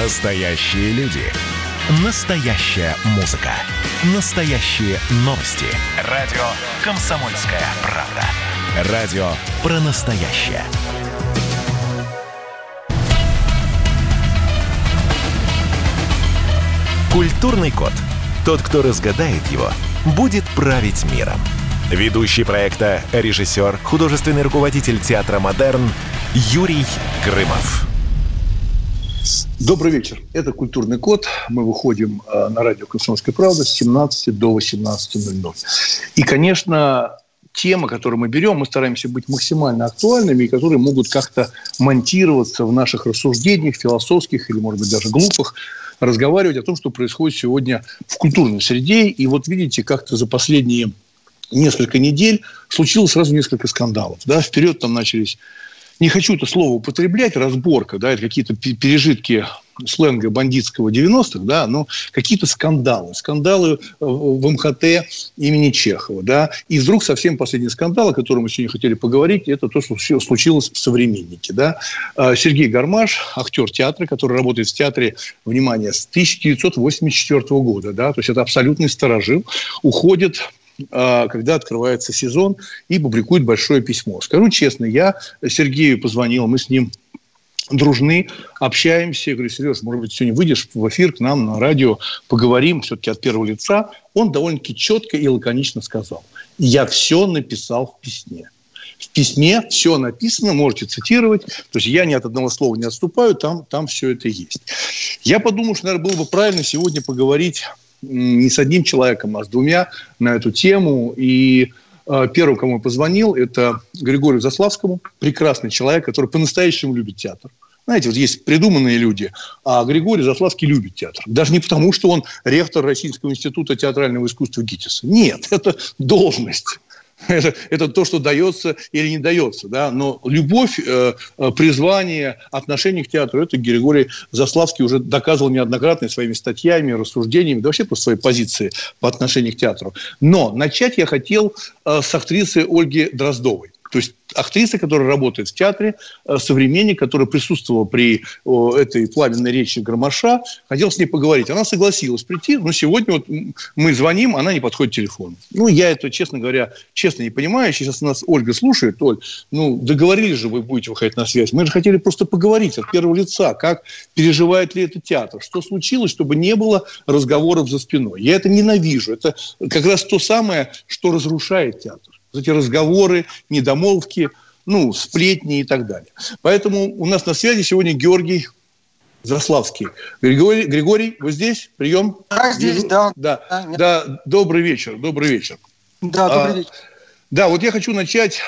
Настоящие люди. Настоящая музыка. Настоящие новости. Радио «Комсомольская правда». Радио про настоящее. Культурный код. Тот, кто разгадает его, будет править миром. Ведущий проекта, режиссер, художественный руководитель театра «Модерн» Юрий Грымов. Добрый вечер. Это «Культурный код». Мы выходим э, на радио «Комсомольская правда» с 17 до 18.00. И, конечно, темы, которые мы берем, мы стараемся быть максимально актуальными, и которые могут как-то монтироваться в наших рассуждениях, философских или, может быть, даже глупых, разговаривать о том, что происходит сегодня в культурной среде. И вот видите, как-то за последние несколько недель случилось сразу несколько скандалов. Да? Вперед там начались не хочу это слово употреблять, разборка, да, это какие-то пережитки сленга бандитского 90-х, да, но какие-то скандалы. Скандалы э, в МХТ имени Чехова, да. И вдруг совсем последний скандал, о котором мы сегодня хотели поговорить, это то, что случилось в «Современнике», да. А, Сергей Гармаш, актер театра, который работает в театре, внимание, с 1984 года, да, то есть это абсолютный сторожил, уходит когда открывается сезон, и публикует большое письмо. Скажу честно, я Сергею позвонил, мы с ним дружны, общаемся. Я говорю, Сереж, может быть, сегодня выйдешь в эфир к нам на радио, поговорим все-таки от первого лица. Он довольно-таки четко и лаконично сказал. Я все написал в письме. В письме все написано, можете цитировать. То есть я ни от одного слова не отступаю, там, там все это есть. Я подумал, что, наверное, было бы правильно сегодня поговорить не с одним человеком, а с двумя на эту тему. И э, первым, кому я позвонил, это Григорию Заславскому, прекрасный человек, который по-настоящему любит театр. Знаете, вот есть придуманные люди, а Григорий Заславский любит театр. Даже не потому, что он ректор Российского института театрального искусства ГИТИСа. Нет, это должность. Это, это то, что дается или не дается. Да? Но любовь, э, э, призвание, отношение к театру, это Григорий Заславский уже доказывал неоднократно своими статьями, рассуждениями, да вообще по своей позиции по отношению к театру. Но начать я хотел э, с актрисы Ольги Дроздовой. То есть актриса, которая работает в театре, э, современник, который присутствовал при этой пламенной речи Громаша, хотел с ней поговорить. Она согласилась прийти, но сегодня вот мы звоним, она не подходит к телефону. Ну, я это, честно говоря, честно не понимаю. Сейчас нас Ольга слушает. Оль, ну, договорились же вы будете выходить на связь. Мы же хотели просто поговорить от первого лица, как переживает ли это театр, что случилось, чтобы не было разговоров за спиной. Я это ненавижу. Это как раз то самое, что разрушает театр вот эти разговоры, недомолвки, ну, сплетни и так далее. Поэтому у нас на связи сегодня Георгий Заславский. Григорий, Григорий, вы здесь? Прием? Да, здесь, да. Да, да, да. добрый вечер, добрый вечер. Да, добрый а, вечер. Да, вот я хочу начать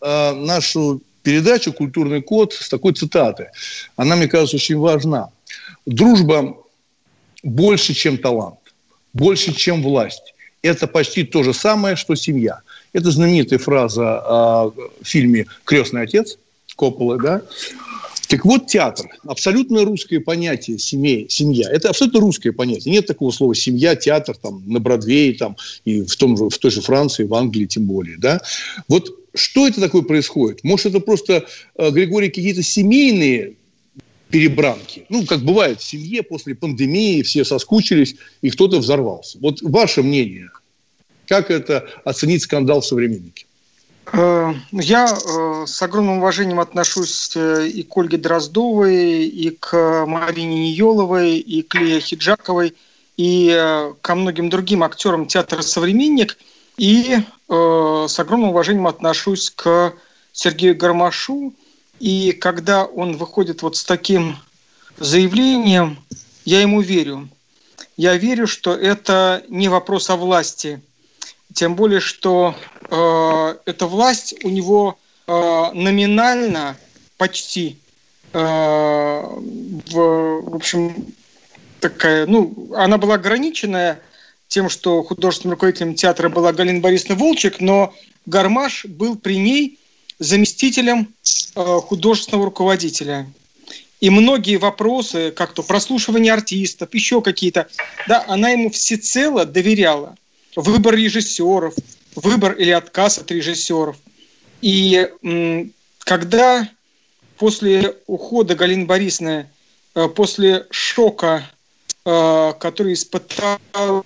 э, нашу передачу «Культурный код» с такой цитаты. Она, мне кажется, очень важна. Дружба больше, чем талант, больше, чем власть. Это почти то же самое, что семья – это знаменитая фраза о фильме «Крестный отец» Копполы, да? Так вот, театр. Абсолютно русское понятие семей, семья. Это абсолютно русское понятие. Нет такого слова семья, театр там, на Бродвее там, и в, том же, в той же Франции, в Англии тем более. Да? Вот что это такое происходит? Может, это просто, э, Григорий, какие-то семейные перебранки. Ну, как бывает в семье после пандемии, все соскучились, и кто-то взорвался. Вот ваше мнение – как это оценить скандал в «Современнике»? Э, я э, с огромным уважением отношусь э, и к Ольге Дроздовой, и к Марине Ниеловой, и к Лее Хиджаковой, и ко многим другим актерам театра «Современник». И с огромным уважением отношусь к Сергею Гармашу. И когда он выходит вот с таким заявлением, я ему верю. Я верю, что это не вопрос о власти – тем более, что э, эта власть у него э, номинально почти, э, в, в общем, такая, ну, она была ограниченная тем, что художественным руководителем театра была Галина Борисовна Волчек, но Гармаш был при ней заместителем э, художественного руководителя. И многие вопросы, как то прослушивание артистов, еще какие-то, да, она ему всецело доверяла выбор режиссеров, выбор или отказ от режиссеров. И когда после ухода Галины Борисовны после шока, который испытал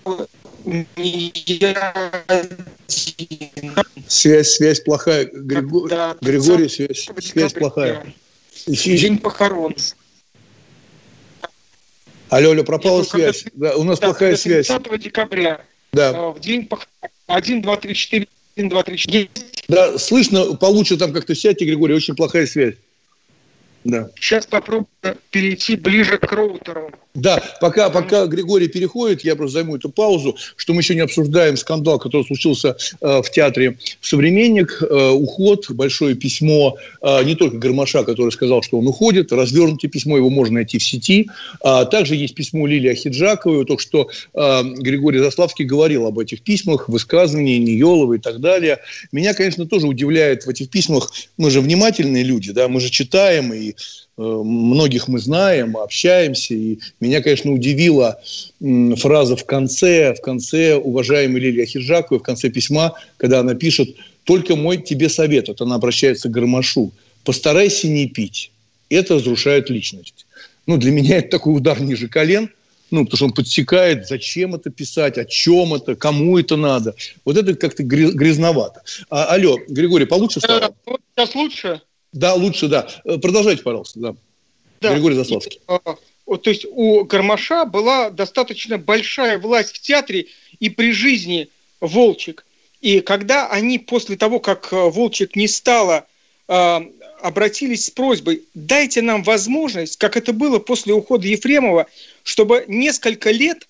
Связь, связь плохая. Григор... Григорий, связь, связь плохая. День похорон. Алло, алло, пропала связь. Да, у нас да, плохая связь. 30 декабря. Да. Э, в день похорон. 1, 2, 3, 4, 1, 2, 3, 4. Да, слышно, получше там как-то сядьте, Григорий, очень плохая связь. Да. Сейчас попробую перейти ближе к роутеру. Да, пока, пока Григорий переходит, я просто займу эту паузу, что мы не обсуждаем скандал, который случился э, в театре «Современник», э, уход, большое письмо э, не только Гармаша, который сказал, что он уходит, развернутое письмо, его можно найти в сети, а также есть письмо Лилии Ахиджаковой, только что э, Григорий Заславский говорил об этих письмах, высказывания Ниелова и так далее. Меня, конечно, тоже удивляет в этих письмах, мы же внимательные люди, да, мы же читаем и многих мы знаем, общаемся, и меня, конечно, удивила фраза в конце, в конце уважаемой Лилии Ахиджаковой, в конце письма, когда она пишет «Только мой тебе совет», это она обращается к Гармашу, «постарайся не пить, это разрушает личность». Ну, для меня это такой удар ниже колен, ну, потому что он подсекает, зачем это писать, о чем это, кому это надо. Вот это как-то грязновато. А, алло, Григорий, получше стало? Э, сейчас лучше? Да, лучше, да. Э, продолжайте, пожалуйста, да. да. Григорий Заславский. А, то есть у Гармаша была достаточно большая власть в театре и при жизни Волчек. И когда они после того, как э, Волчек не стало, обратились с просьбой, дайте нам возможность, как это было после ухода Ефремова, чтобы несколько лет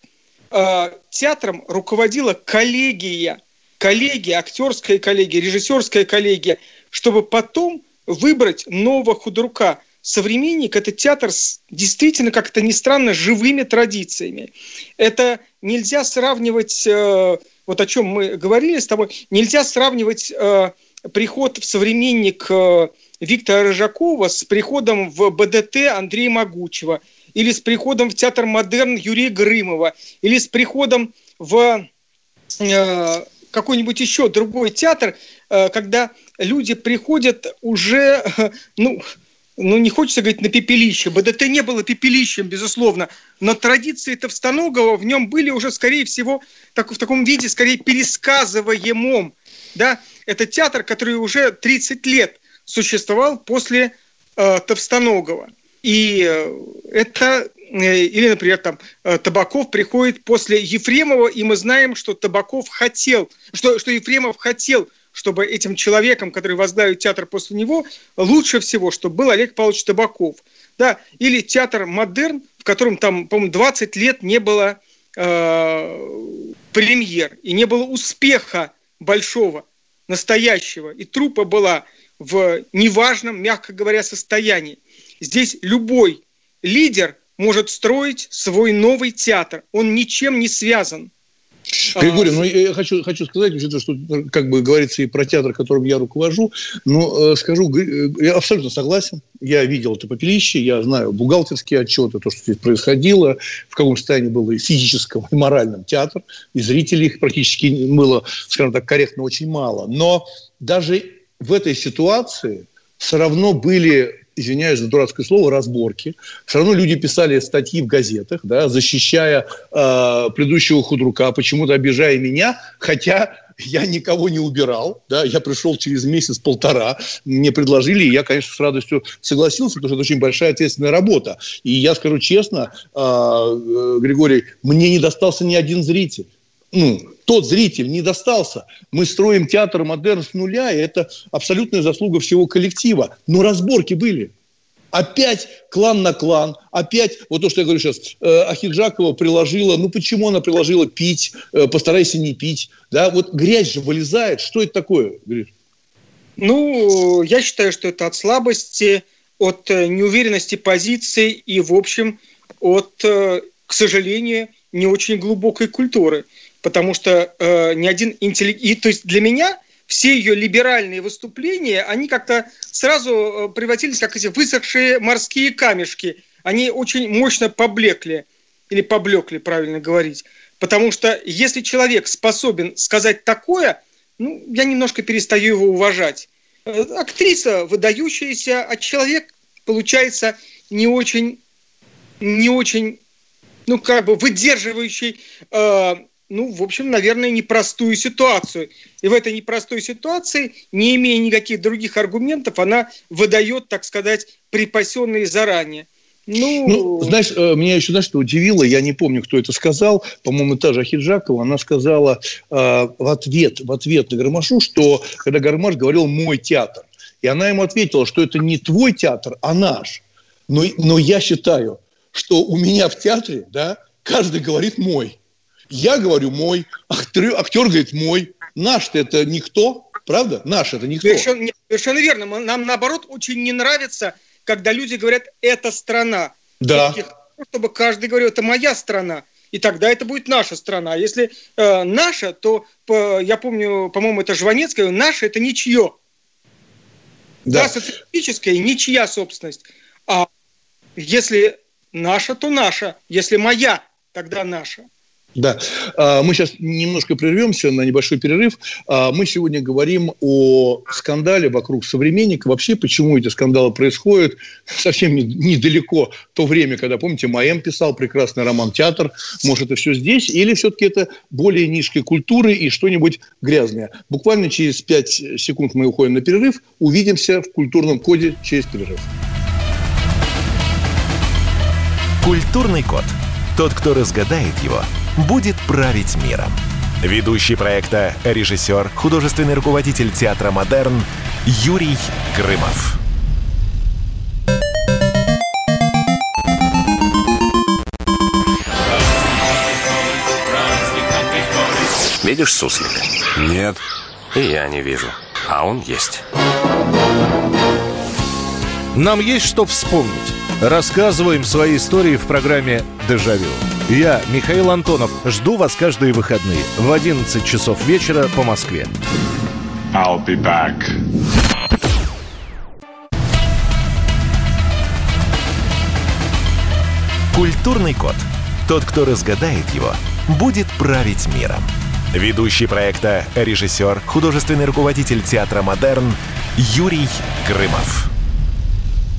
театром руководила коллегия, коллегия, актерская коллегия, режиссерская коллегия, чтобы потом выбрать нового худрука. Современник – это театр с действительно, как это ни странно, живыми традициями. Это нельзя сравнивать, э, вот о чем мы говорили с тобой, нельзя сравнивать э, приход в современник э, Виктора Рыжакова с приходом в БДТ Андрея Могучего, или с приходом в театр модерн Юрия Грымова, или с приходом в какой-нибудь еще другой театр, когда люди приходят уже, ну, ну, не хочется говорить на пепелище. БДТ не было пепелищем, безусловно, но традиции Товстоногова в нем были уже, скорее всего, так, в таком виде, скорее, пересказываемом. Да? Это театр, который уже 30 лет существовал после э, Товстоногова. И э, это, э, или, например, там, э, Табаков приходит после Ефремова, и мы знаем, что Табаков хотел, что, что Ефремов хотел чтобы этим человеком, который возглавит театр после него, лучше всего, чтобы был Олег Павлович Табаков. Да? Или театр «Модерн», в котором там, по-моему, 20 лет не было э, премьер, и не было успеха большого, настоящего, и трупа была в неважном, мягко говоря, состоянии. Здесь любой лидер может строить свой новый театр. Он ничем не связан Григорий, ну я хочу, хочу сказать, что, как бы говорится, и про театр, которым я руковожу, но э, скажу, э, я абсолютно согласен. Я видел это попелище, я знаю бухгалтерские отчеты, то, что здесь происходило, в каком состоянии было и физическом, и моральном театр, и зрителей их практически было, скажем так, корректно очень мало. Но даже в этой ситуации все равно были извиняюсь за дурацкое слово, разборки. Все равно люди писали статьи в газетах, да, защищая э, предыдущего худрука, почему-то обижая меня, хотя я никого не убирал, да, я пришел через месяц-полтора, мне предложили, и я, конечно, с радостью согласился, потому что это очень большая ответственная работа. И я скажу честно, э, э, Григорий, мне не достался ни один зритель ну, тот зритель не достался. Мы строим театр модерн с нуля, и это абсолютная заслуга всего коллектива. Но разборки были. Опять клан на клан, опять, вот то, что я говорю сейчас, э, Ахиджакова приложила, ну почему она приложила пить, э, постарайся не пить, да, вот грязь же вылезает, что это такое, Гриш? Ну, я считаю, что это от слабости, от э, неуверенности позиций и, в общем, от, к сожалению, не очень глубокой культуры потому что э, ни один интеллигент... То есть для меня все ее либеральные выступления, они как-то сразу э, превратились как эти высохшие морские камешки. Они очень мощно поблекли, или поблекли, правильно говорить. Потому что если человек способен сказать такое, ну, я немножко перестаю его уважать. Э, актриса выдающаяся, а человек, получается, не очень не очень, ну, как бы выдерживающей, э, ну, в общем, наверное, непростую ситуацию. И в этой непростой ситуации, не имея никаких других аргументов, она выдает, так сказать, припасенные заранее. Ну... ну, знаешь, э, меня еще, знаешь, что удивило, я не помню, кто это сказал, по-моему, та же Ахиджакова, она сказала э, в ответ, в ответ на Гармашу, что когда Гармаш говорил «мой театр», и она ему ответила, что это не твой театр, а наш. Но, но я считаю, что у меня в театре, да, каждый говорит «мой». Я говорю «мой», актер, актер говорит «мой», наш-то это никто, правда? Наш это никто. Совершенно, совершенно верно. Нам, наоборот, очень не нравится – когда люди говорят «это страна». Да. Чтобы каждый говорил «это моя страна». И тогда это будет наша страна. А если э, наша, то по, я помню, по-моему, это Жванецкая, наша это ничье. Да. да, социалистическая, ничья собственность. А если наша, то наша. Если моя, тогда наша. Да, а, мы сейчас немножко прервемся на небольшой перерыв. А, мы сегодня говорим о скандале вокруг современника. Вообще, почему эти скандалы происходят? Совсем недалеко то время, когда, помните, Маэм писал прекрасный роман «Театр». Может, это все здесь? Или все-таки это более низкой культуры и что-нибудь грязное? Буквально через 5 секунд мы уходим на перерыв. Увидимся в культурном коде через перерыв. Культурный код. Тот, кто разгадает его – будет править миром. Ведущий проекта, режиссер, художественный руководитель театра «Модерн» Юрий Грымов. Видишь суслика? Нет. И я не вижу. А он есть. Нам есть что вспомнить. Рассказываем свои истории в программе «Дежавю». Я, Михаил Антонов, жду вас каждые выходные в 11 часов вечера по Москве. I'll be back. Культурный код. Тот, кто разгадает его, будет править миром. Ведущий проекта, режиссер, художественный руководитель театра «Модерн» Юрий Грымов.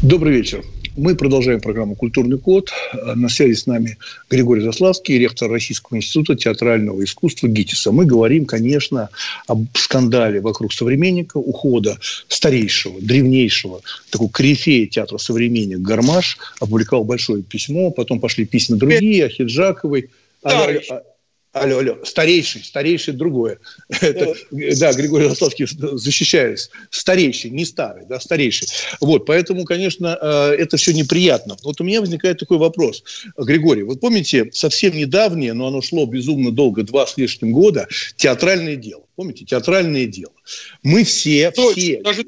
Добрый вечер. Мы продолжаем программу «Культурный код». На связи с нами Григорий Заславский, ректор Российского института театрального искусства ГИТИСа. Мы говорим, конечно, об скандале вокруг современника, ухода старейшего, древнейшего, такого корифея театра «Современник» Гармаш. Опубликовал большое письмо, потом пошли письма другие, Ахиджаковой. Да, Алло, алло, старейший, старейший другое. Это, да, Григорий Рославский защищаясь. Старейший, не старый, да, старейший. Вот, поэтому, конечно, э, это все неприятно. Вот у меня возникает такой вопрос. Григорий, вот помните, совсем недавнее, но оно шло безумно долго, два с лишним года, театральное дело. Помните, театральное дело. Мы все, все... Даже...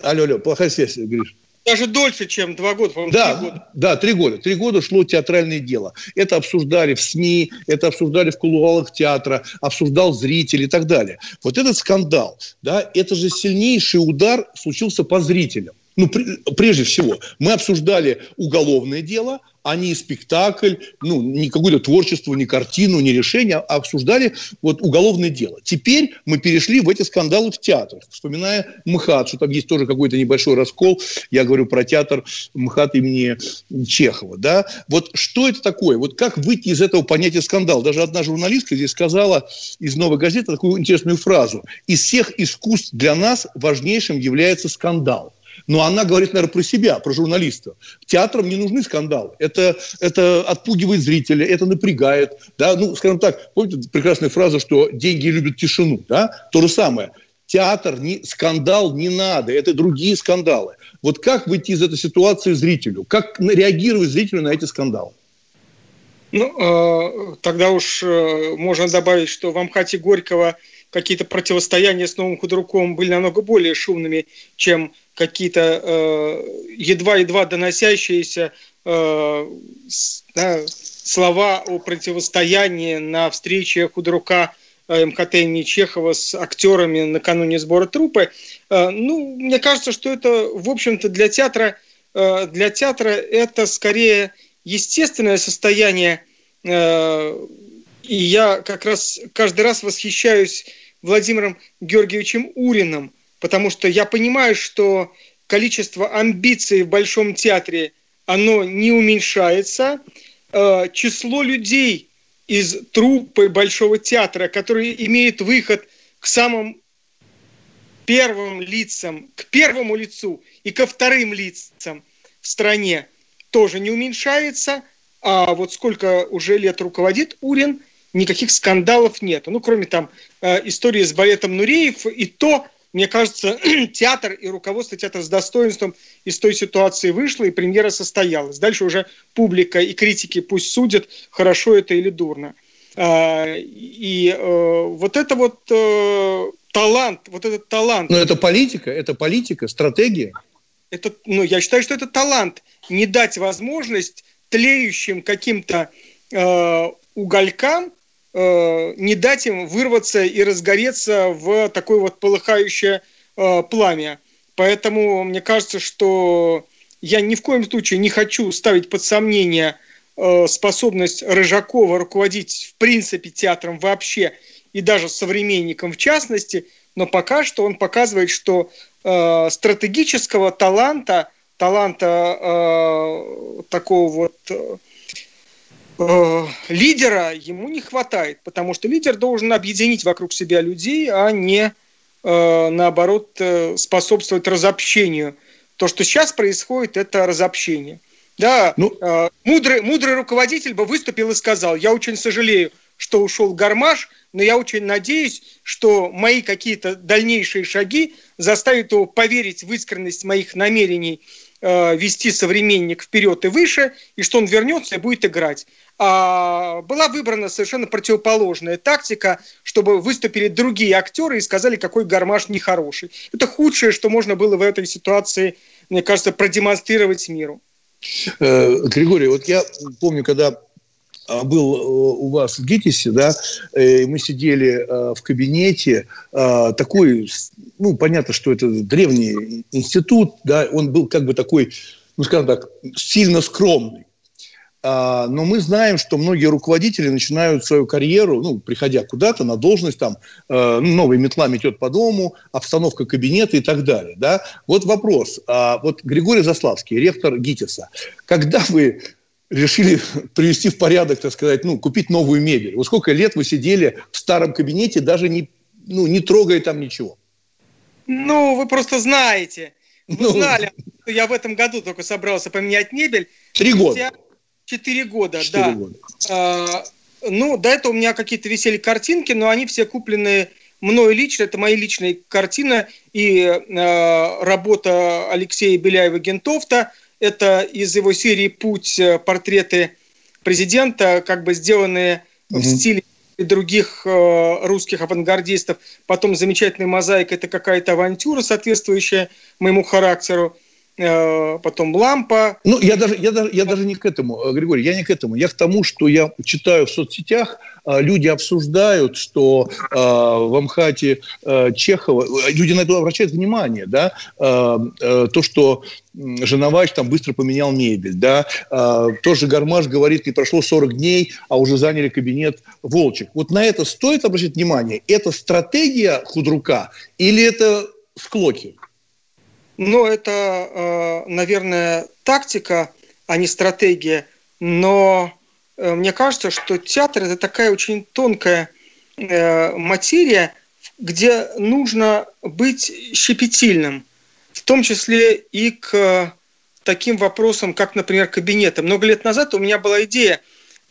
Алло, алло, плохая связь, Гриш. Даже дольше, чем два года, по-моему, да, три года. Да, три года. Три года шло театральное дело. Это обсуждали в СМИ, это обсуждали в кулуарах театра, обсуждал зритель и так далее. Вот этот скандал, да, это же сильнейший удар случился по зрителям. Ну, прежде всего, мы обсуждали уголовное дело – а не спектакль, ну, не какое-то творчество, не картину, не решение, а обсуждали вот уголовное дело. Теперь мы перешли в эти скандалы в театрах. Вспоминая МХАТ, что там есть тоже какой-то небольшой раскол, я говорю про театр МХАТ имени Чехова, да. Вот что это такое? Вот как выйти из этого понятия скандал? Даже одна журналистка здесь сказала из «Новой газеты» такую интересную фразу. «Из всех искусств для нас важнейшим является скандал». Но она говорит, наверное, про себя, про журналиста. Театрам не нужны скандалы. Это, это отпугивает зрителя, это напрягает. Да? Ну, скажем так, помните прекрасная фраза, что деньги любят тишину. Да? То же самое. Театр, не, скандал не надо, это другие скандалы. Вот как выйти из этой ситуации зрителю? Как реагировать зрителю на эти скандалы? Ну, э, тогда уж э, можно добавить, что в Амхате Горького какие-то противостояния с новым худруком были намного более шумными, чем какие-то э, едва-едва доносящиеся э, да, слова о противостоянии на встрече худрука э, МХТ имени Чехова с актерами накануне сбора трупы. Э, ну, мне кажется, что это, в общем-то, для театра, э, для театра это скорее естественное состояние. Э, и я как раз каждый раз восхищаюсь Владимиром Георгиевичем Уриным – потому что я понимаю, что количество амбиций в Большом театре оно не уменьшается. Э, число людей из труппы Большого театра, которые имеют выход к самым первым лицам, к первому лицу и ко вторым лицам в стране тоже не уменьшается. А вот сколько уже лет руководит Урин, никаких скандалов нет. Ну, кроме там э, истории с балетом Нуреев, и то мне кажется, театр и руководство театра с достоинством из той ситуации вышло, и премьера состоялась. Дальше уже публика и критики пусть судят, хорошо это или дурно. А, и э, вот это вот э, талант, вот этот талант. Но это политика, это политика, стратегия. Это, ну, я считаю, что это талант. Не дать возможность тлеющим каким-то э, уголькам не дать им вырваться и разгореться в такое вот полыхающее э, пламя. Поэтому мне кажется, что я ни в коем случае не хочу ставить под сомнение э, способность Рыжакова руководить в принципе театром вообще и даже современником в частности, но пока что он показывает, что э, стратегического таланта, таланта э, такого вот э, Э, лидера ему не хватает, потому что лидер должен объединить вокруг себя людей, а не э, наоборот э, способствовать разобщению. То, что сейчас происходит, это разобщение. Да, ну, мудрый, мудрый руководитель бы выступил и сказал, я очень сожалею, что ушел Гармаш, но я очень надеюсь, что мои какие-то дальнейшие шаги заставят его поверить в искренность моих намерений э, вести современник вперед и выше, и что он вернется и будет играть. А, была выбрана совершенно противоположная тактика, чтобы выступили другие актеры и сказали, какой гармаш нехороший. Это худшее, что можно было в этой ситуации, мне кажется, продемонстрировать миру. Э, Григорий, вот я помню, когда был э, у вас в ГИТИСе, да, э, мы сидели в кабинете, такой, ну, понятно, что это древний институт, да, он был как бы такой, ну, скажем так, сильно скромный. А, но мы знаем, что многие руководители начинают свою карьеру, ну, приходя куда-то на должность, там, э, ну, новая метла метет по дому, обстановка кабинета и так далее, да. Вот вопрос. А, вот Григорий Заславский, ректор ГИТИСа, когда вы решили привести в порядок, так сказать, ну, купить новую мебель? Вот сколько лет вы сидели в старом кабинете, даже не, ну, не трогая там ничего? Ну, вы просто знаете. Вы ну, знали, что я в этом году только собрался поменять мебель. Три года. Четыре года, 4 да. Года. А, ну, до этого у меня какие-то висели картинки, но они все куплены мной лично. Это мои личные картины и э, работа Алексея Беляева-Гентофта. Это из его серии «Путь» э, портреты президента, как бы сделанные угу. в стиле других э, русских авангардистов. Потом замечательная мозаика – это какая-то авантюра, соответствующая моему характеру. Э, потом лампа. Ну, я даже, я, даже, я даже не к этому, э, Григорий, я не к этому. Я к тому, что я читаю в соцсетях, э, люди обсуждают, что э, в Амхате э, Чехова, люди на это обращают внимание, да, э, э, то, что Женовач там быстро поменял мебель, да, э, тоже Гармаш говорит, не прошло 40 дней, а уже заняли кабинет Волчек. Вот на это стоит обращать внимание? Это стратегия худрука или это склоки? Но это, э, наверное, тактика, а не стратегия. Но э, мне кажется, что театр – это такая очень тонкая э, материя, где нужно быть щепетильным, в том числе и к таким вопросам, как, например, кабинеты. Много лет назад у меня была идея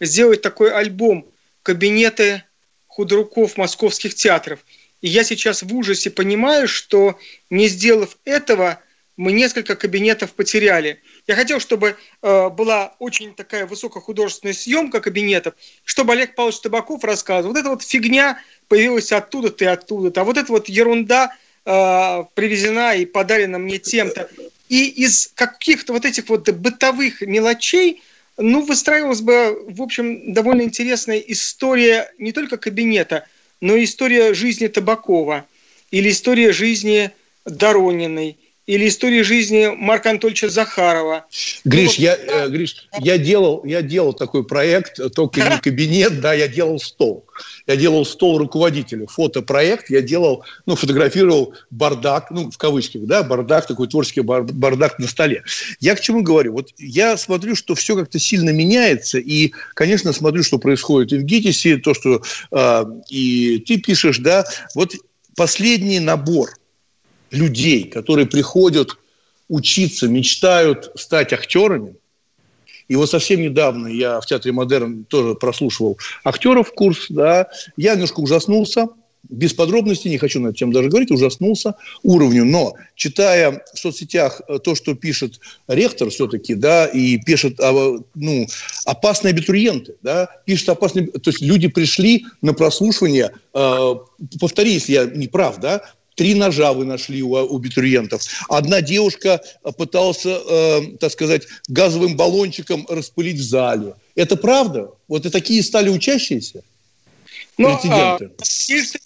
сделать такой альбом «Кабинеты худруков московских театров». И я сейчас в ужасе понимаю, что не сделав этого, мы несколько кабинетов потеряли. Я хотел, чтобы э, была очень такая высокохудожественная съемка кабинетов, чтобы Олег Павлович Табаков рассказывал. Вот эта вот фигня появилась оттуда-то и оттуда-то, а вот эта вот ерунда э, привезена и подарена мне тем-то. И из каких-то вот этих вот бытовых мелочей ну, выстраивалась бы, в общем, довольно интересная история не только кабинета, но история жизни Табакова или история жизни Дорониной, или истории жизни Марка Анатольевича Захарова. Гриш, ну, я, э, Гриш, я делал, я делал такой проект, только не кабинет, да, я делал стол. Я делал стол руководителя, фотопроект, я делал, ну, фотографировал бардак, ну, в кавычках, да, бардак, такой творческий бардак на столе. Я к чему говорю? Вот я смотрю, что все как-то сильно меняется, и, конечно, смотрю, что происходит и в ГИТИСе, то, что э, и ты пишешь, да, вот последний набор людей, которые приходят учиться, мечтают стать актерами, и вот совсем недавно я в Театре Модерн тоже прослушивал актеров курс, да, я немножко ужаснулся, без подробностей, не хочу на эту тему даже говорить, ужаснулся уровню. Но читая в соцсетях э, то, что пишет ректор все-таки, да, и пишет ну, опасные абитуриенты, да, пишет опасные... То есть люди пришли на прослушивание, э, повтори, если я не прав, да, Три ножа вы нашли у, у абитуриентов. Одна девушка пыталась, э, так сказать, газовым баллончиком распылить в зале. Это правда? Вот и такие стали учащиеся? Ну, а,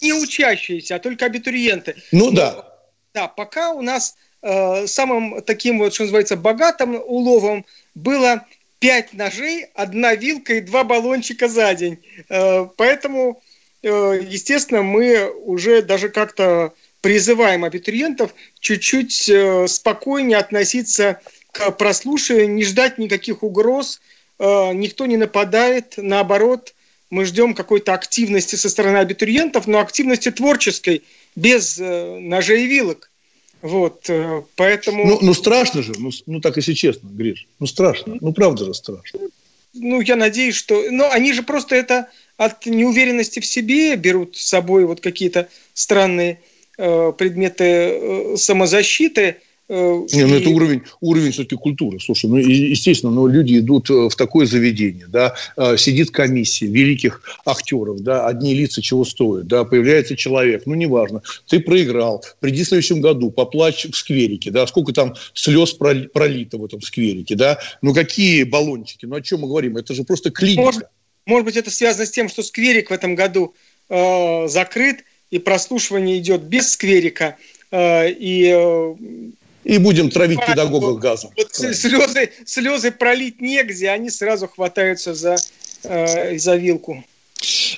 не учащиеся, а только абитуриенты. Ну, Но, да. Да, пока у нас э, самым таким вот, что называется, богатым уловом было пять ножей, одна вилка и два баллончика за день. Э, поэтому, э, естественно, мы уже даже как-то призываем абитуриентов чуть-чуть э, спокойнее относиться к прослушиванию, не ждать никаких угроз, э, никто не нападает, наоборот, мы ждем какой-то активности со стороны абитуриентов, но активности творческой, без э, ножей и вилок. Вот, поэтому... Ну, ну страшно же, ну, ну так если честно, Гриш, ну страшно, ну правда же страшно. Ну, я надеюсь, что... Ну, они же просто это от неуверенности в себе берут с собой вот какие-то странные предметы э, самозащиты. Э, Не, ну это уровень, уровень все-таки культуры. Слушай, ну естественно, но люди идут в такое заведение, да, сидит комиссия великих актеров, да, одни лица чего стоят, да, появляется человек, ну неважно, ты проиграл, приди в следующем году, поплачь в скверике, да, сколько там слез пролито в этом скверике, да, ну какие баллончики, ну о чем мы говорим, это же просто клиника. Может, может быть, это связано с тем, что скверик в этом году э, закрыт, и прослушивание идет без скверика, э, и э, и будем травить а, педагогов газом. Вот слезы, слезы пролить негде, они сразу хватаются за, э, за вилку.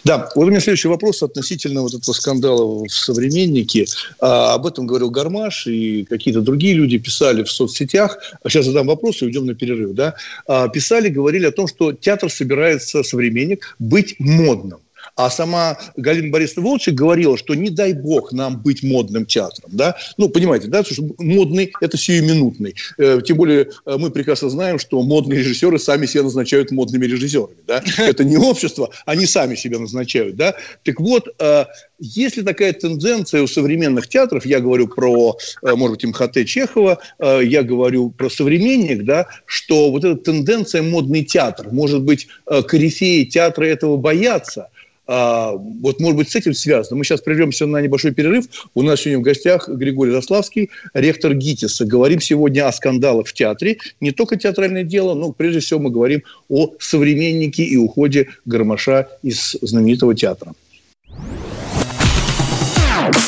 Да, вот у меня следующий вопрос относительно вот этого скандала в «Современнике». А, об этом говорил Гармаш, и какие-то другие люди писали в соцсетях. А сейчас задам вопрос и уйдем на перерыв. Да? А, писали, говорили о том, что театр собирается, «Современник», быть модным. А сама Галина Борисовна Волчек говорила, что не дай бог нам быть модным театром. Да? Ну, понимаете, да, что модный – это сиюминутный. Э, тем более э, мы прекрасно знаем, что модные режиссеры сами себя назначают модными режиссерами. Да? Это не общество, они сами себя назначают. Да? Так вот, э, если такая тенденция у современных театров, я говорю про, может быть, МХТ Чехова, я говорю про современник, да, что вот эта тенденция модный театр, может быть, корифеи театра этого боятся – вот, может быть, с этим связано. Мы сейчас прервемся на небольшой перерыв. У нас сегодня в гостях Григорий Заславский, ректор ГИТИСа. Говорим сегодня о скандалах в театре. Не только театральное дело, но прежде всего мы говорим о современнике и уходе Гармаша из знаменитого театра.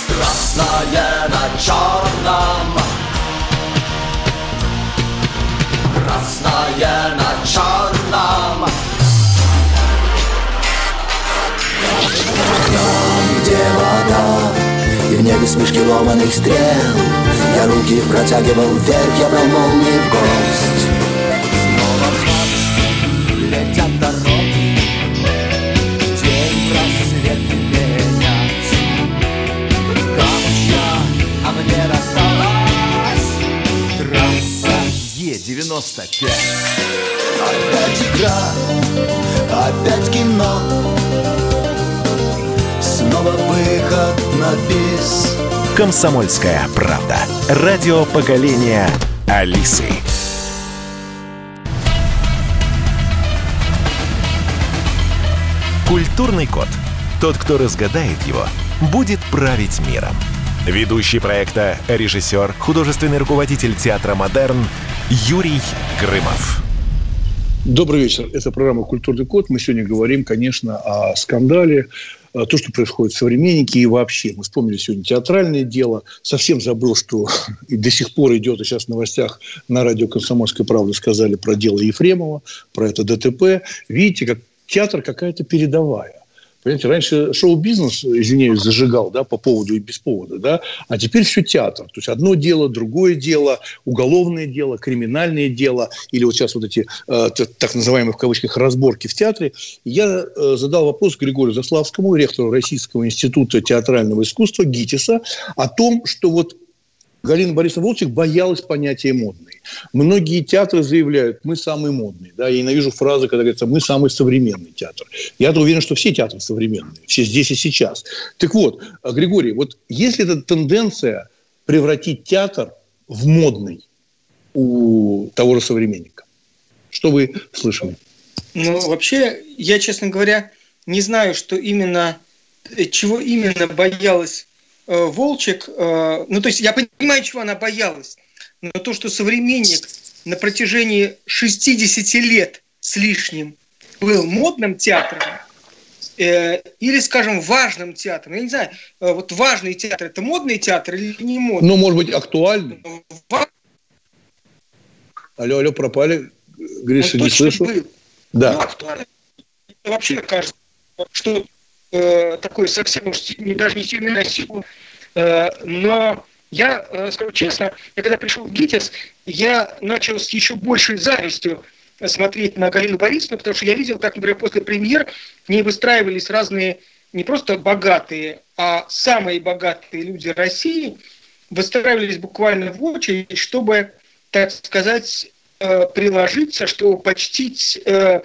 Красное на черном Красное на черном Где вода И в небе смешки ломаных стрел. Я руки протягивал вверх, я брал молнии в гость Снова летят дороги День просвет менять а мне рассталась. Трасса Е-95 Опять игра, опять кино Снова выход на бис. Комсомольская правда. Радио поколения Алисы. Культурный код. Тот, кто разгадает его, будет править миром. Ведущий проекта, режиссер, художественный руководитель театра «Модерн» Юрий Грымов. Добрый вечер. Это программа «Культурный код». Мы сегодня говорим, конечно, о скандале, то, что происходит в «Современнике» и вообще. Мы вспомнили сегодня театральное дело. Совсем забыл, что и до сих пор идет, и сейчас в новостях на радио «Комсомольская правда» сказали про дело Ефремова, про это ДТП. Видите, как театр какая-то передовая. Понимаете, раньше шоу-бизнес, извиняюсь, зажигал, да, по поводу и без повода, да, а теперь все театр. То есть одно дело, другое дело, уголовное дело, криминальное дело, или вот сейчас вот эти э, так называемые в кавычках разборки в театре. Я э, задал вопрос Григорию Заславскому, ректору Российского института театрального искусства ГИТИСа, о том, что вот Галина Борисовна Волчек боялась понятия «модный». Многие театры заявляют, мы самый модный. Да? Я ненавижу фразы, когда говорится, мы самый современный театр. я уверен, что все театры современные, все здесь и сейчас. Так вот, Григорий, вот если эта тенденция превратить театр в модный у того же современника, что вы слышали? Ну, вообще, я, честно говоря, не знаю, что именно, чего именно боялась Э, Волчек, э, ну то есть я понимаю, чего она боялась, но то, что современник на протяжении 60 лет с лишним был модным театром, э, или, скажем, важным театром. Я не знаю, вот важный театр – это модный театр или не модный? Ну, может быть, актуальный. Ва... Алло, алло, пропали. Гриша, Он не слышу. Был. Да. Ну, актуальный. Вообще кажется, что э, такой совсем уж не, даже не сильный на силу. Э, но я э, скажу честно, я когда пришел в ГИТИС, я начал с еще большей завистью смотреть на Галину Борисовну, потому что я видел, как, например, после премьер в ней выстраивались разные не просто богатые, а самые богатые люди России выстраивались буквально в очередь, чтобы, так сказать, приложиться, чтобы почтить э,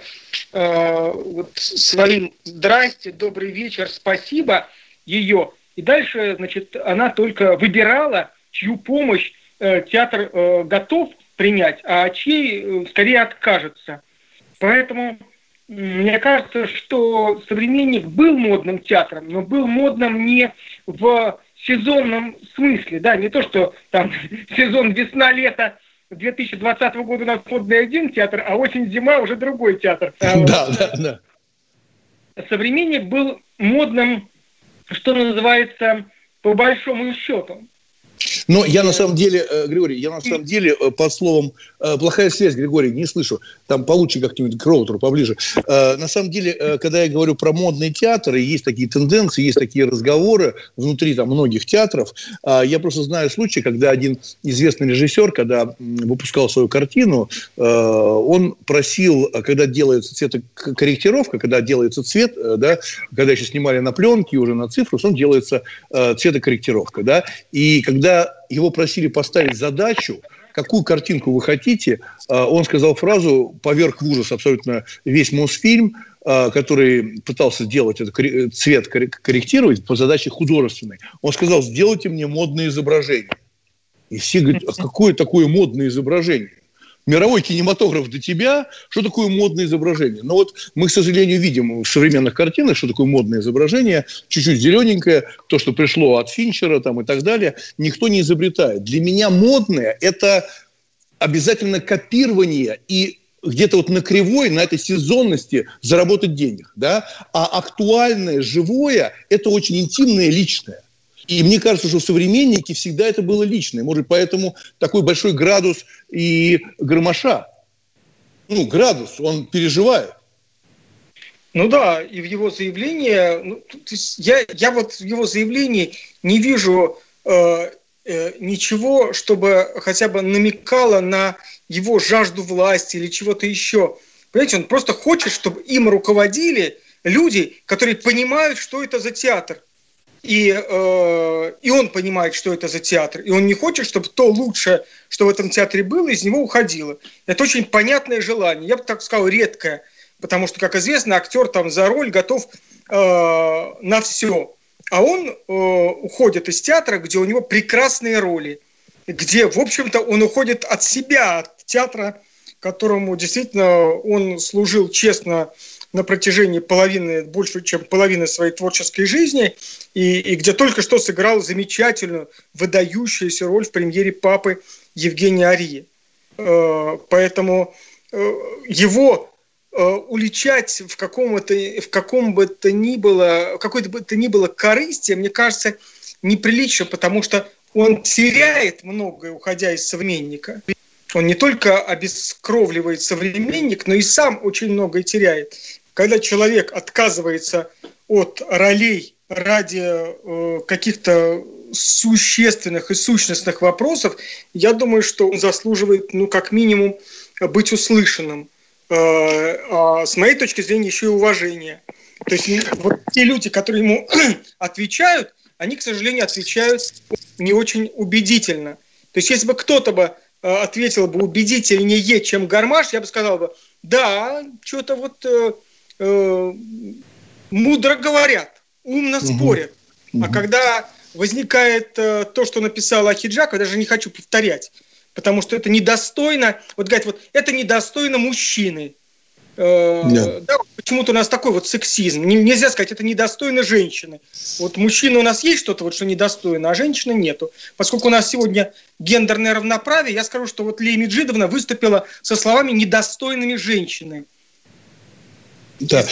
э, вот своим «здрасте», «добрый вечер», «спасибо» ее. И дальше, значит, она только выбирала, чью помощь э, театр э, готов принять, а чьей э, скорее откажется. Поэтому мне кажется, что «Современник» был модным театром, но был модным не в сезонном смысле, да, не то, что там сезон весна-лето 2020 года у нас модный один театр, а осень-зима уже другой театр. А да, да, да. Современник был модным, что называется, по большому счету. Но я на самом деле, э, Григорий, я на самом деле э, под словом э, плохая связь, Григорий, не слышу. Там получше как-нибудь к роутеру поближе. На самом деле, когда я говорю про модные театры, есть такие тенденции, есть такие разговоры внутри там многих театров. Я просто знаю случай, когда один известный режиссер, когда выпускал свою картину, он просил, когда делается цветокорректировка, когда делается цвет, да, когда еще снимали на пленке уже на цифру, он делается цветокорректировка, да, и когда его просили поставить задачу, какую картинку вы хотите, а, он сказал фразу, поверх в ужас абсолютно весь Мосфильм, а, который пытался делать этот цвет корректировать по задаче художественной. Он сказал, сделайте мне модное изображение. И все говорят, а какое такое модное изображение? Мировой кинематограф до тебя, что такое модное изображение. Но вот мы, к сожалению, видим в современных картинах, что такое модное изображение, чуть-чуть зелененькое, то, что пришло от Финчера там, и так далее, никто не изобретает. Для меня модное – это обязательно копирование и где-то вот на кривой, на этой сезонности заработать денег. Да? А актуальное, живое – это очень интимное, личное. И мне кажется, что современники всегда это было личное. Может, поэтому такой большой градус и громоша. Ну, градус, он переживает. Ну да, и в его заявлении, ну, я, я вот в его заявлении не вижу э, э, ничего, чтобы хотя бы намекало на его жажду власти или чего-то еще. Понимаете, он просто хочет, чтобы им руководили люди, которые понимают, что это за театр и, э, и он понимает, что это за театр, и он не хочет, чтобы то лучшее, что в этом театре было, из него уходило. Это очень понятное желание, я бы так сказал, редкое, потому что, как известно, актер там за роль готов э, на все. А он э, уходит из театра, где у него прекрасные роли, где, в общем-то, он уходит от себя, от театра, которому действительно он служил честно на протяжении половины, больше, чем половины своей творческой жизни, и, и где только что сыграл замечательную, выдающуюся роль в премьере «Папы» Евгения Арии. Э, поэтому э, его э, уличать в каком, это, в каком бы то ни было, какой-то бы то ни было корысти, мне кажется, неприлично, потому что он теряет многое, уходя из современника. Он не только обескровливает современник, но и сам очень многое теряет. Когда человек отказывается от ролей ради э, каких-то существенных и сущностных вопросов, я думаю, что он заслуживает, ну, как минимум, быть услышанным. Э, а с моей точки зрения, еще и уважения. То есть вот те люди, которые ему отвечают, они, к сожалению, отвечают не очень убедительно. То есть если бы кто-то бы э, ответил бы убедительнее, чем Гармаш, я бы сказал бы, да, что-то вот э, мудро говорят, умно спорят. Угу. А когда возникает э, то, что написала Ахиджак, я даже не хочу повторять, потому что это недостойно, вот говорить, вот это недостойно мужчины. Э, да. Да, почему-то у нас такой вот сексизм. Нельзя сказать, это недостойно женщины. Вот мужчина у нас есть что-то, вот, что недостойно, а женщины нету. Поскольку у нас сегодня гендерное равноправие, я скажу, что вот Лея Меджидовна выступила со словами «недостойными женщины». Да,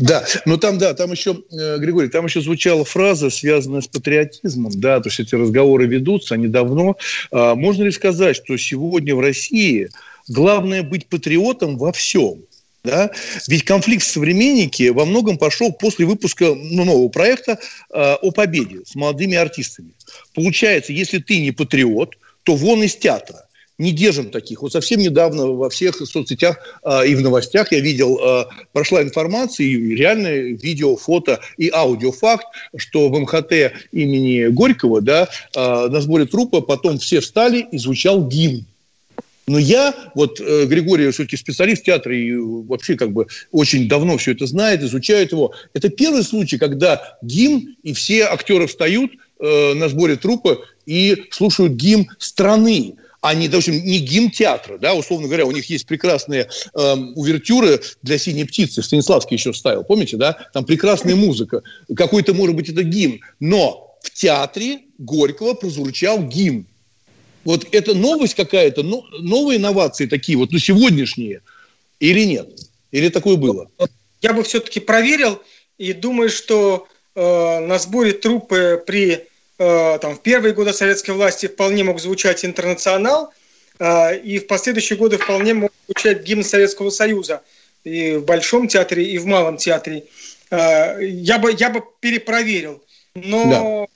да, но там, да, там еще, э, Григорий, там еще звучала фраза, связанная с патриотизмом, да, то есть эти разговоры ведутся, они давно. А, можно ли сказать, что сегодня в России главное быть патриотом во всем? Да? Ведь конфликт в «Современнике» во многом пошел после выпуска ну, нового проекта э, о победе с молодыми артистами. Получается, если ты не патриот, то вон из театра не держим таких. Вот совсем недавно во всех соцсетях э, и в новостях я видел, э, прошла информация, и реальное видео, фото и аудиофакт, что в МХТ имени Горького да, э, на сборе трупа потом все встали и звучал гимн. Но я, вот э, Григорий все-таки специалист театра и вообще как бы очень давно все это знает, изучает его. Это первый случай, когда гимн и все актеры встают э, на сборе трупа и слушают гимн страны они, допустим, не гимн театра, да, условно говоря, у них есть прекрасные э, увертюры для «Синей птицы», Станиславский еще ставил, помните, да, там прекрасная музыка, какой-то, может быть, это гимн, но в театре Горького прозвучал гимн. Вот это новость какая-то, но, новые инновации такие вот, ну, сегодняшние, или нет? Или такое было? Я бы все-таки проверил и думаю, что э, на сборе трупы при там, в первые годы советской власти вполне мог звучать «Интернационал», э, и в последующие годы вполне мог звучать гимн Советского Союза и в Большом театре, и в Малом театре. Э, я бы, я бы перепроверил. Но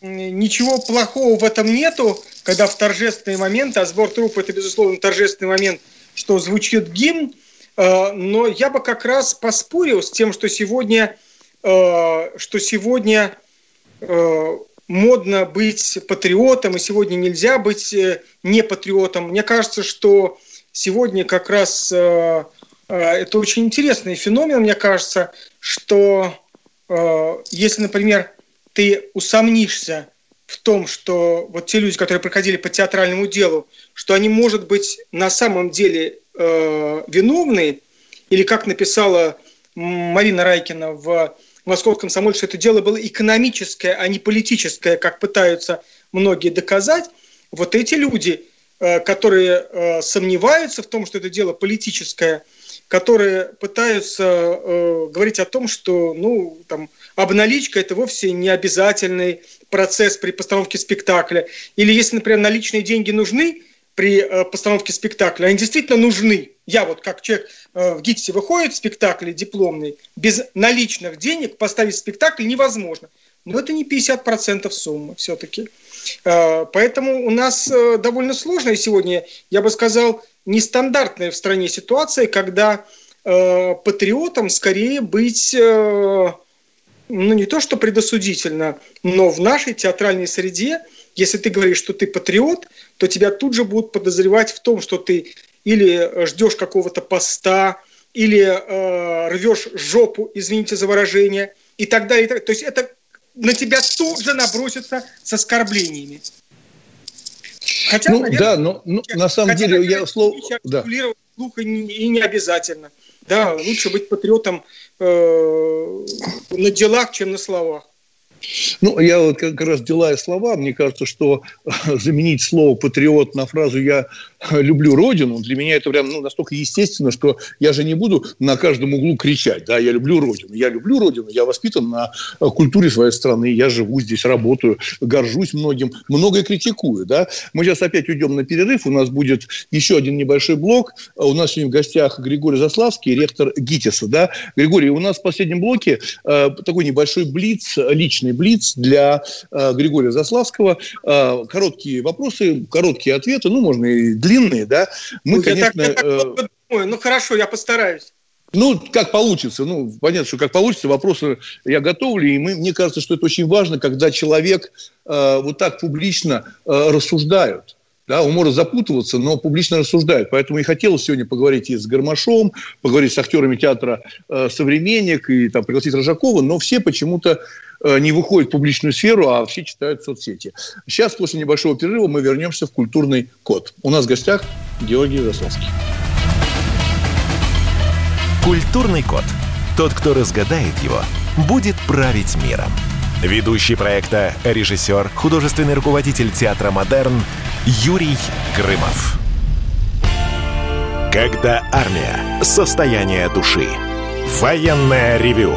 да. ничего плохого в этом нету, когда в торжественные моменты, а сбор труп – это, безусловно, торжественный момент, что звучит гимн, но я бы как раз поспорил с тем, что сегодня, что сегодня модно быть патриотом, и сегодня нельзя быть э, не патриотом. Мне кажется, что сегодня как раз э, э, это очень интересный феномен, мне кажется, что если, например, ты усомнишься в том, что вот те люди, которые проходили по театральному делу, что они, может быть, на самом деле виновны, или как написала Марина Райкина в Московском комсомоле, что это дело было экономическое, а не политическое, как пытаются многие доказать. Вот эти люди, э, которые э, сомневаются в том, что это дело политическое, которые пытаются э, говорить о том, что ну, там, обналичка – это вовсе не обязательный процесс при постановке спектакля. Или если, например, наличные деньги нужны – при э, постановке спектакля, они действительно нужны. Я вот как человек э, в ГИТИСе выходит в спектакль дипломный, без наличных денег поставить спектакль невозможно. Но это не 50% суммы все-таки. Э, поэтому у нас довольно сложная сегодня, я бы сказал, нестандартная в стране ситуация, когда патриотам скорее быть ну не то что предосудительно, но в нашей театральной среде если ты говоришь, что ты патриот, то тебя тут же будут подозревать в том, что ты или ждешь какого-то поста, или э, рвешь жопу, извините за выражение, и так далее. И так. То есть это на тебя тут же набросится с оскорблениями. Хотя, ну, наверное, да, но, но на самом хотя, деле я слово... Да. Слух и, не, и не обязательно. Да, лучше быть патриотом э, на делах, чем на словах. Ну, я вот как раз делая слова, мне кажется, что заменить слово «патриот» на фразу «я люблю Родину, для меня это прям ну, настолько естественно, что я же не буду на каждом углу кричать, да, я люблю Родину. Я люблю Родину, я воспитан на э, культуре своей страны, я живу здесь, работаю, горжусь многим, многое критикую, да. Мы сейчас опять уйдем на перерыв, у нас будет еще один небольшой блок. У нас сегодня в гостях Григорий Заславский, ректор ГИТИСа, да. Григорий, у нас в последнем блоке э, такой небольшой блиц, личный блиц для э, Григория Заславского. Э, короткие вопросы, короткие ответы, ну, можно и длинные, да. Мы, Ну, я конечно... так- я так э, вот думаю. Ну хорошо, я постараюсь. ну, как получится. Ну, понятно, что как получится. Вопросы я готовлю. И мы, мне кажется, что это очень важно, когда человек э, вот так публично э, рассуждает. Да, он может запутываться, но публично рассуждает. Поэтому и хотелось сегодня поговорить и с Гармашом, поговорить с актерами театра э, «Современник», и там, пригласить Рожакова, но все почему-то э, не выходят в публичную сферу, а все читают соцсети. Сейчас, после небольшого перерыва, мы вернемся в культурный код. У нас в гостях Георгий Заславский. Культурный код. Тот, кто разгадает его, будет править миром. Ведущий проекта, режиссер, художественный руководитель театра «Модерн» Юрий Грымов. Когда армия. Состояние души. Военное ревю.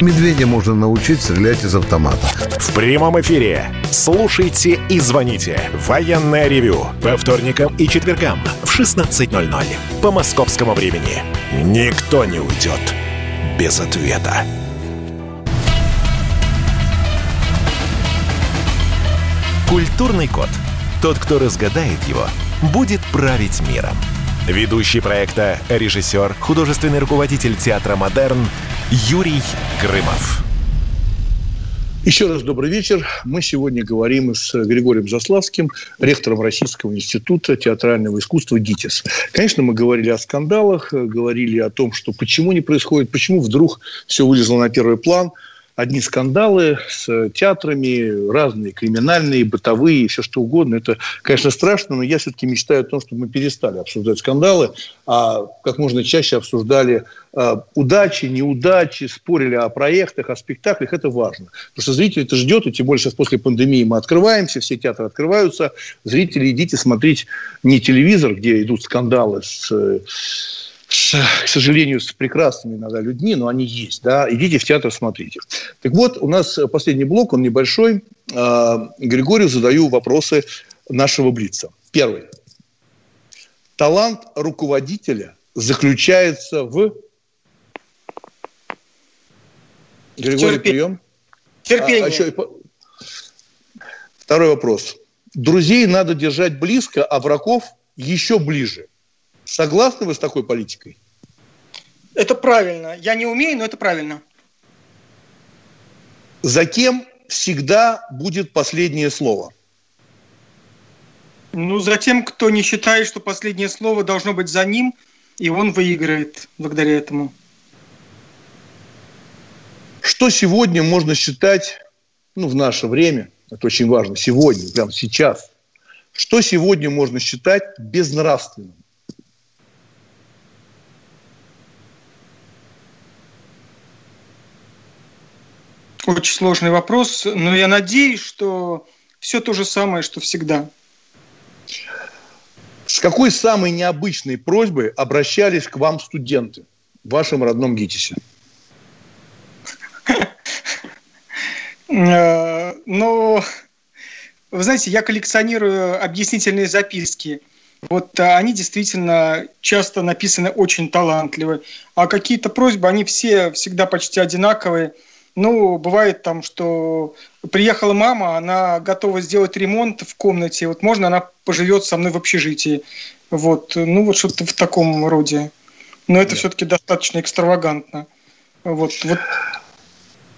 Медведя можно научить стрелять из автомата. В прямом эфире. Слушайте и звоните. Военное ревю. По вторникам и четвергам в 16.00 по московскому времени. Никто не уйдет без ответа. Культурный код. Тот, кто разгадает его, будет править миром. Ведущий проекта, режиссер, художественный руководитель театра «Модерн» Юрий Грымов. Еще раз добрый вечер. Мы сегодня говорим с Григорием Заславским, ректором Российского института театрального искусства ГИТИС. Конечно, мы говорили о скандалах, говорили о том, что почему не происходит, почему вдруг все вылезло на первый план. Одни скандалы с театрами, разные криминальные, бытовые, все что угодно. Это, конечно, страшно, но я все-таки мечтаю о том, чтобы мы перестали обсуждать скандалы, а как можно чаще обсуждали э, удачи, неудачи, спорили о проектах, о спектаклях. Это важно. Потому что зритель это ждет, и тем более сейчас после пандемии мы открываемся, все театры открываются. Зрители, идите смотреть не телевизор, где идут скандалы с с, к сожалению, с прекрасными иногда людьми, но они есть, да, идите в театр, смотрите. Так вот, у нас последний блок, он небольшой. А, Григорию задаю вопросы нашего Блица. Первый. Талант руководителя заключается в... Григорий, Терпи- прием. Терпение. А, а еще Второй вопрос. Друзей надо держать близко, а врагов еще ближе. Согласны вы с такой политикой? Это правильно. Я не умею, но это правильно. За кем всегда будет последнее слово? Ну, за тем, кто не считает, что последнее слово должно быть за ним, и он выиграет благодаря этому. Что сегодня можно считать, ну, в наше время, это очень важно, сегодня, прямо сейчас, что сегодня можно считать безнравственным? Очень сложный вопрос, но я надеюсь, что все то же самое, что всегда. С какой самой необычной просьбой обращались к вам студенты в вашем родном ГИТИСе? Э, Но, вы знаете, я коллекционирую объяснительные записки. Вот а, они действительно часто написаны очень талантливо. А какие-то просьбы, они все всегда почти одинаковые. Ну, бывает там, что приехала мама, она готова сделать ремонт в комнате. Вот можно она поживет со мной в общежитии. Вот, ну вот что-то в таком роде. Но это все-таки достаточно экстравагантно. Вот, вот,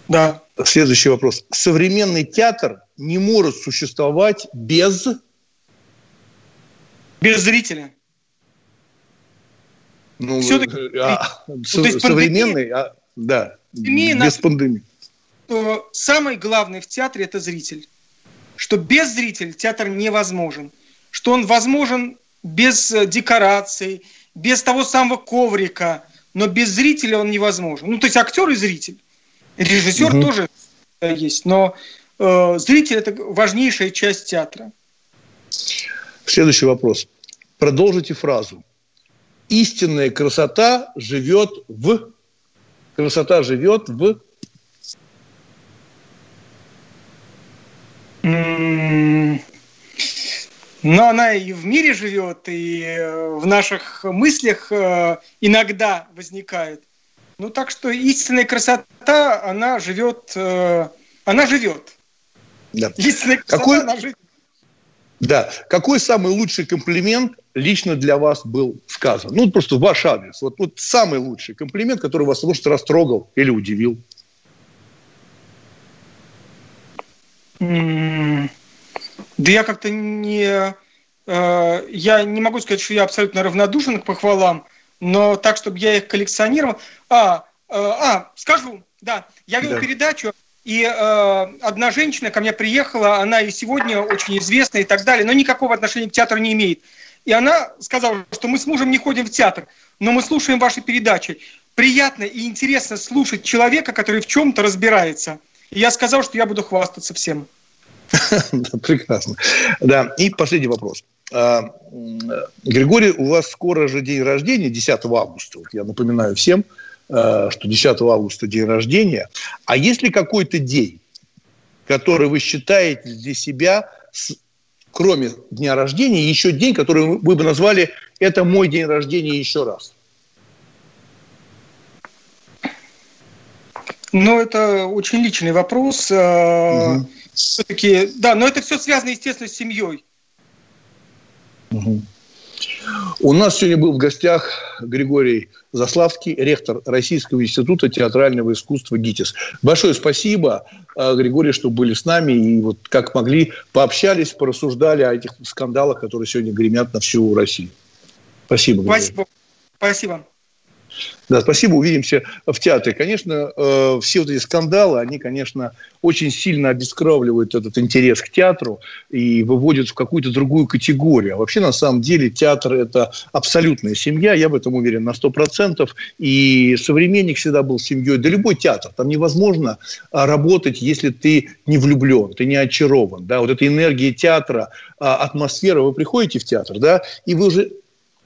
да. Следующий вопрос. Современный театр не может существовать без... Без зрителя. Ну, Все-таки а, ну, со, современный, а, да, без нас... пандемии. Что самое главное в театре – это зритель. Что без зрителя театр невозможен. Что он возможен без э, декораций, без того самого коврика, но без зрителя он невозможен. Ну, то есть актер и зритель. Режиссер угу. тоже есть, но э, зритель – это важнейшая часть театра. Следующий вопрос. Продолжите фразу. Истинная красота живет в... Красота живет в... Но она и в мире живет, и э, в наших мыслях э, иногда возникает. Ну так что истинная красота, она живет, э, она живет. Да. Истинная красота, Какой... она живет. Да. Какой самый лучший комплимент лично для вас был сказан? Ну, просто ваш адрес. Вот, вот самый лучший комплимент, который вас, может, растрогал или удивил. Да я как-то не... Э, я не могу сказать, что я абсолютно равнодушен к похвалам, но так, чтобы я их коллекционировал... А, э, а скажу, да. Я вел да. передачу и э, одна женщина ко мне приехала, она и сегодня очень известна и так далее, но никакого отношения к театру не имеет. И она сказала, что мы с мужем не ходим в театр, но мы слушаем ваши передачи. Приятно и интересно слушать человека, который в чем-то разбирается. И я сказал, что я буду хвастаться всем. Прекрасно. Да, и последний вопрос. А, Григорий, у вас скоро же день рождения, 10 августа. Вот я напоминаю всем, Э, что 10 августа день рождения. А есть ли какой-то день, который вы считаете для себя, кроме дня рождения, еще день, который вы бы назвали «это мой день рождения еще раз»? Ну, это очень личный вопрос. Угу. Все-таки, да, но это все связано, естественно, с семьей. Угу. У нас сегодня был в гостях Григорий Заславский, ректор Российского института театрального искусства ГИТИС. Большое спасибо, э, Григорий, что были с нами и вот как могли пообщались, порассуждали о этих скандалах, которые сегодня гремят на всю Россию. Спасибо. Григорий. Спасибо. Спасибо. Да, спасибо, увидимся в театре. Конечно, э, все вот эти скандалы, они, конечно, очень сильно обескровливают этот интерес к театру и выводят в какую-то другую категорию. А вообще, на самом деле, театр – это абсолютная семья, я в этом уверен на 100%. И «Современник» всегда был семьей. Да любой театр. Там невозможно а, работать, если ты не влюблен, ты не очарован. Да? Вот эта энергия театра, а, атмосфера. Вы приходите в театр, да, и вы уже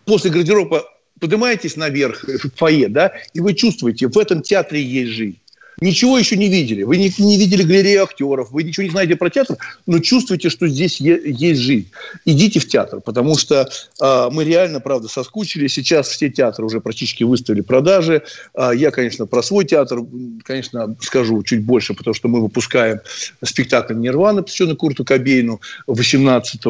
после гардероба поднимаетесь наверх в фойе, да, и вы чувствуете, в этом театре есть жизнь ничего еще не видели. Вы не, не видели галерею актеров, вы ничего не знаете про театр, но чувствуете, что здесь е- есть жизнь. Идите в театр, потому что э, мы реально, правда, соскучили. Сейчас все театры уже практически выставили продажи. Э, я, конечно, про свой театр, конечно, скажу чуть больше, потому что мы выпускаем спектакль «Нирвана», посвященный Курту Кобейну. 18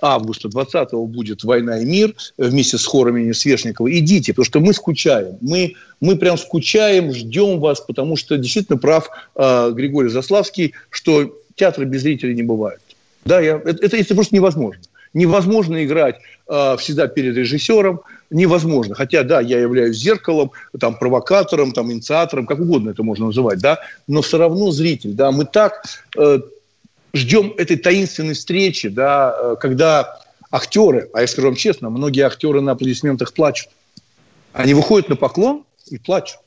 августа, 20 будет «Война и мир» вместе с хором имени Свешникова. Идите, потому что мы скучаем. Мы мы прям скучаем, ждем вас, потому что действительно прав э, Григорий Заславский, что театры без зрителей не бывают. Да, я, это, это, это просто невозможно. Невозможно играть э, всегда перед режиссером, невозможно. Хотя, да, я являюсь зеркалом, там, провокатором, там, инициатором, как угодно это можно называть, да, но все равно зритель, да, мы так э, ждем этой таинственной встречи, да, э, когда актеры, а я скажу вам честно, многие актеры на аплодисментах плачут. Они выходят на поклон, и плачут.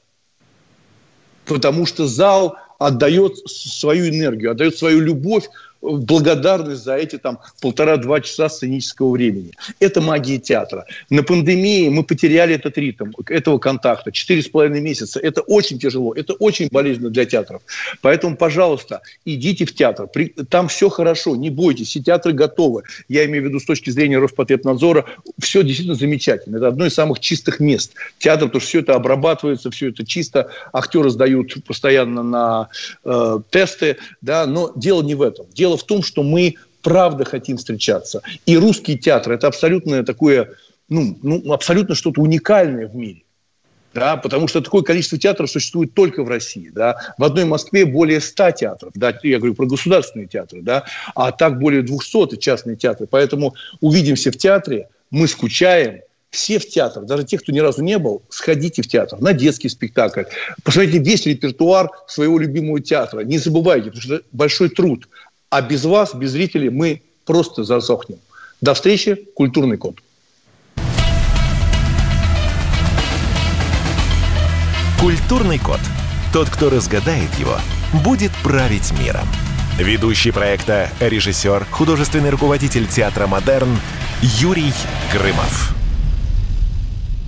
Потому что зал отдает свою энергию, отдает свою любовь благодарность за эти там полтора-два часа сценического времени. Это магия театра. На пандемии мы потеряли этот ритм, этого контакта. Четыре с половиной месяца. Это очень тяжело, это очень болезненно для театров. Поэтому, пожалуйста, идите в театр. Там все хорошо, не бойтесь, все театры готовы. Я имею в виду с точки зрения Роспотребнадзора, все действительно замечательно. Это одно из самых чистых мест. Театр, потому что все это обрабатывается, все это чисто. Актеры сдают постоянно на э, тесты, да, но дело не в этом. Дело Дело в том, что мы правда хотим встречаться. И русский театр – это абсолютно такое, ну, ну, абсолютно что-то уникальное в мире. Да, потому что такое количество театров существует только в России. Да. В одной Москве более 100 театров. Да, я говорю про государственные театры. Да, а так более 200 частные театры. Поэтому увидимся в театре, мы скучаем, все в театр, даже те, кто ни разу не был, сходите в театр, на детский спектакль, посмотрите весь репертуар своего любимого театра. Не забывайте, потому что это большой труд. А без вас, без зрителей, мы просто засохнем. До встречи, Культурный код. Культурный код. Тот, кто разгадает его, будет править миром. Ведущий проекта, режиссер, художественный руководитель театра «Модерн» Юрий Грымов.